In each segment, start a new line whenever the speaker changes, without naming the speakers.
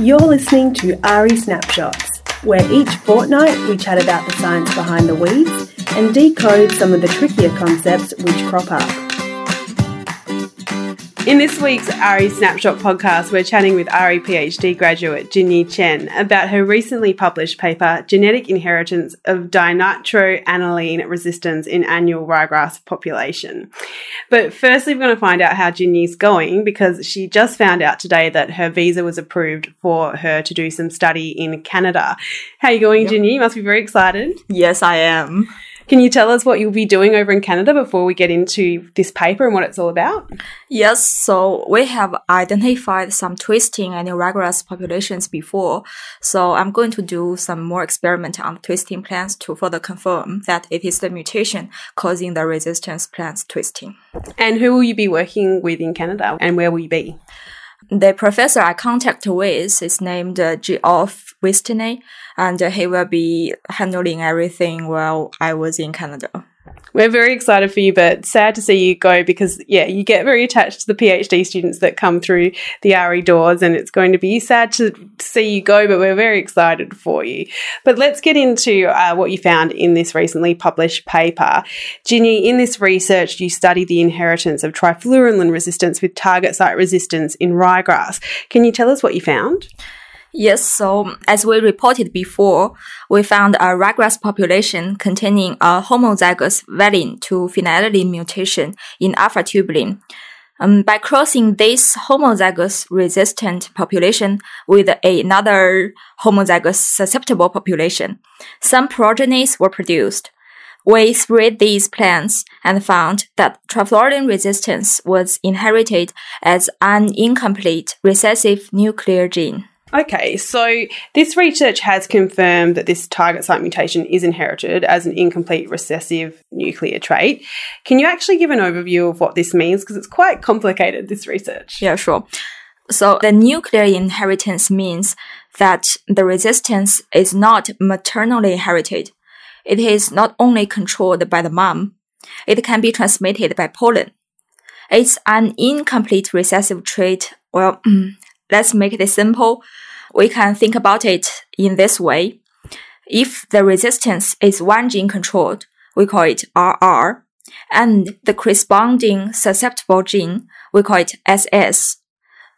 You're listening to AHRI Snapshots, where each fortnight we chat about the science behind the weeds and decode some of the trickier concepts which crop up.
In this week's AHRI Snapshot podcast, we're chatting with AHRI PhD graduate Jinyi Chen about her recently published paper, Genetic Inheritance of Dinitroaniline Resistance in Annual Ryegrass Population. But firstly, we're going to find out how Jinyi's going because she just found out today that her visa was approved for her to do some study in Canada. How are you going, yep. Jinyi? You must be very excited.
Yes, I am.
Can you tell us what you'll be doing over in Canada before we get into this paper and what it's all about?
Yes, so we have identified some twisting and ryegrass populations before. So I'm going to do some more experiment on twisting plants to further confirm that it is the mutation causing the resistance plants twisting.
And who will you be working with in Canada and where will you be?
The professor I contact with is named uh, Geoff Wasteneys, and he will be handling everything while I was in Canada.
We're very excited for you, but sad to see you go because, yeah, you get very attached to the PhD students that come through the AHRI doors, and it's going to be sad to see you go, but we're very excited for you. But let's get into uh, what you found in this recently published paper. Jinyi, in this research, you studied the inheritance of trifluralin resistance with target site resistance in ryegrass. Can you tell us what you found?
Yes, so as we reported before, we found a ryegrass population containing a homozygous valine to phenylalanine mutation in alpha tubulin. Um, by crossing this homozygous resistant population with another homozygous susceptible population, some progenies were produced. We spread these plants and found that trifluralin resistance was inherited as an incomplete recessive nuclear gene.
Okay, so this research has confirmed that this target site mutation is inherited as an incomplete recessive nuclear trait. Can you actually give an overview of what this means? Because it's quite complicated, this research.
Yeah, sure. So the nuclear inheritance means that the resistance is not maternally inherited. It is not only controlled by the mom, it can be transmitted by pollen. It's an incomplete recessive trait. Well, let's make this simple we can think about it in this way. If the resistance is one gene controlled, we call it RR, and the corresponding susceptible gene, we call it SS.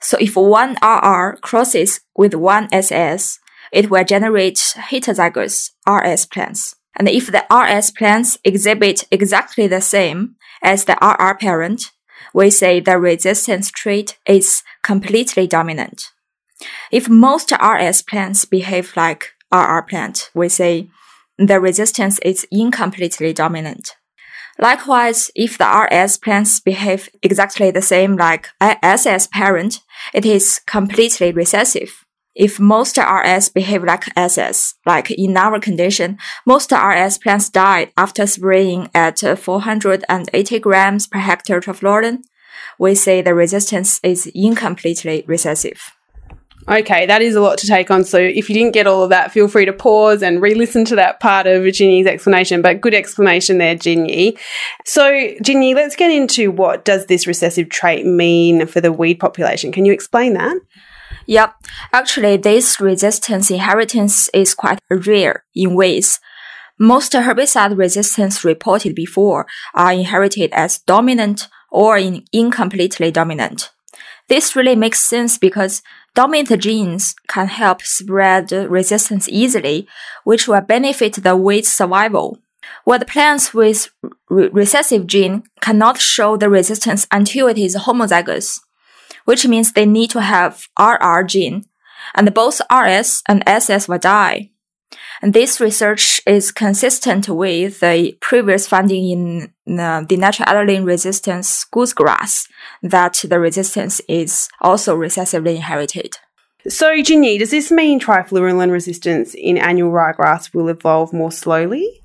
So if one RR crosses with one SS, it will generate heterozygous RS plants. And if the RS plants exhibit exactly the same as the RR parent, we say the resistance trait is completely dominant. If most RS plants behave like RR plant, we say the resistance is incompletely dominant. Likewise, if the RS plants behave exactly the same like SS parent, it is completely recessive. If most RS behave like SS, like in our condition, most RS plants died after spraying at 480 grams per hectare of trifluralin, we say the resistance is incompletely recessive.
Okay, that is a lot to take on. So if you didn't get all of that, feel free to pause and re-listen to that part of Jinyi's explanation. But good explanation there, Jinyi. So Jinyi, let's get into what does this recessive trait mean for the weed population? Can you explain that?
Yep. Actually, this resistance inheritance is quite rare in weeds. Most herbicide resistance reported before are inherited as dominant or in incompletely dominant. This really makes sense because Dominant genes can help spread resistance easily, which will benefit the weed's survival. While the plants with re recessive gene cannot show the resistance until it is homozygous, which means they need to have RR gene, and both RS and SS will die. And this research is consistent with the previous finding in uh, the natural dinitroaniline resistance goosegrass that the resistance is also recessively inherited.
So, Jinyi, does this mean trifluralin resistance in annual ryegrass will evolve more slowly?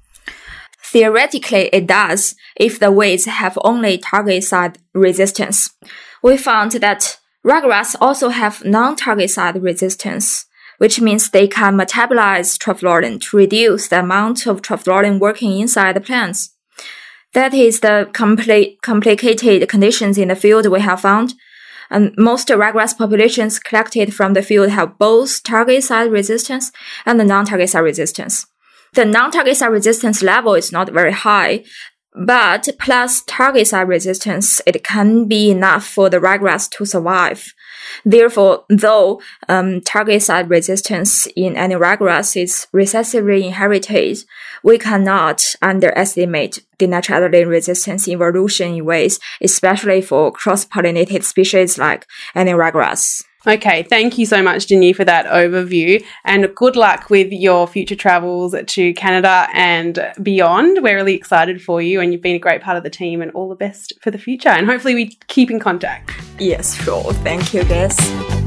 Theoretically, it does if the weeds have only target site resistance. We found that ryegrass also have non-target site resistance, which means they can metabolize trifluralin to reduce the amount of trifluralin working inside the plants. That is the compli- complicated conditions in the field we have found. And most ryegrass populations collected from the field have both target site resistance and non-target site resistance. The non-target site resistance level is not very high, but plus target site resistance, it can be enough for the ryegrass to survive. Therefore, though um, target site resistance in annual ryegrass is recessively inherited, we cannot underestimate the dinitroaniline resistance evolution in ways, especially for cross-pollinated species like annual ryegrass.
Okay, thank you so much, Jinyi, for that overview, and good luck with your future travels to Canada and beyond. We're really excited for you, and you've been a great part of the team, and all the best for the future. And hopefully, we keep in contact.
Yes, sure. Thank you, guys.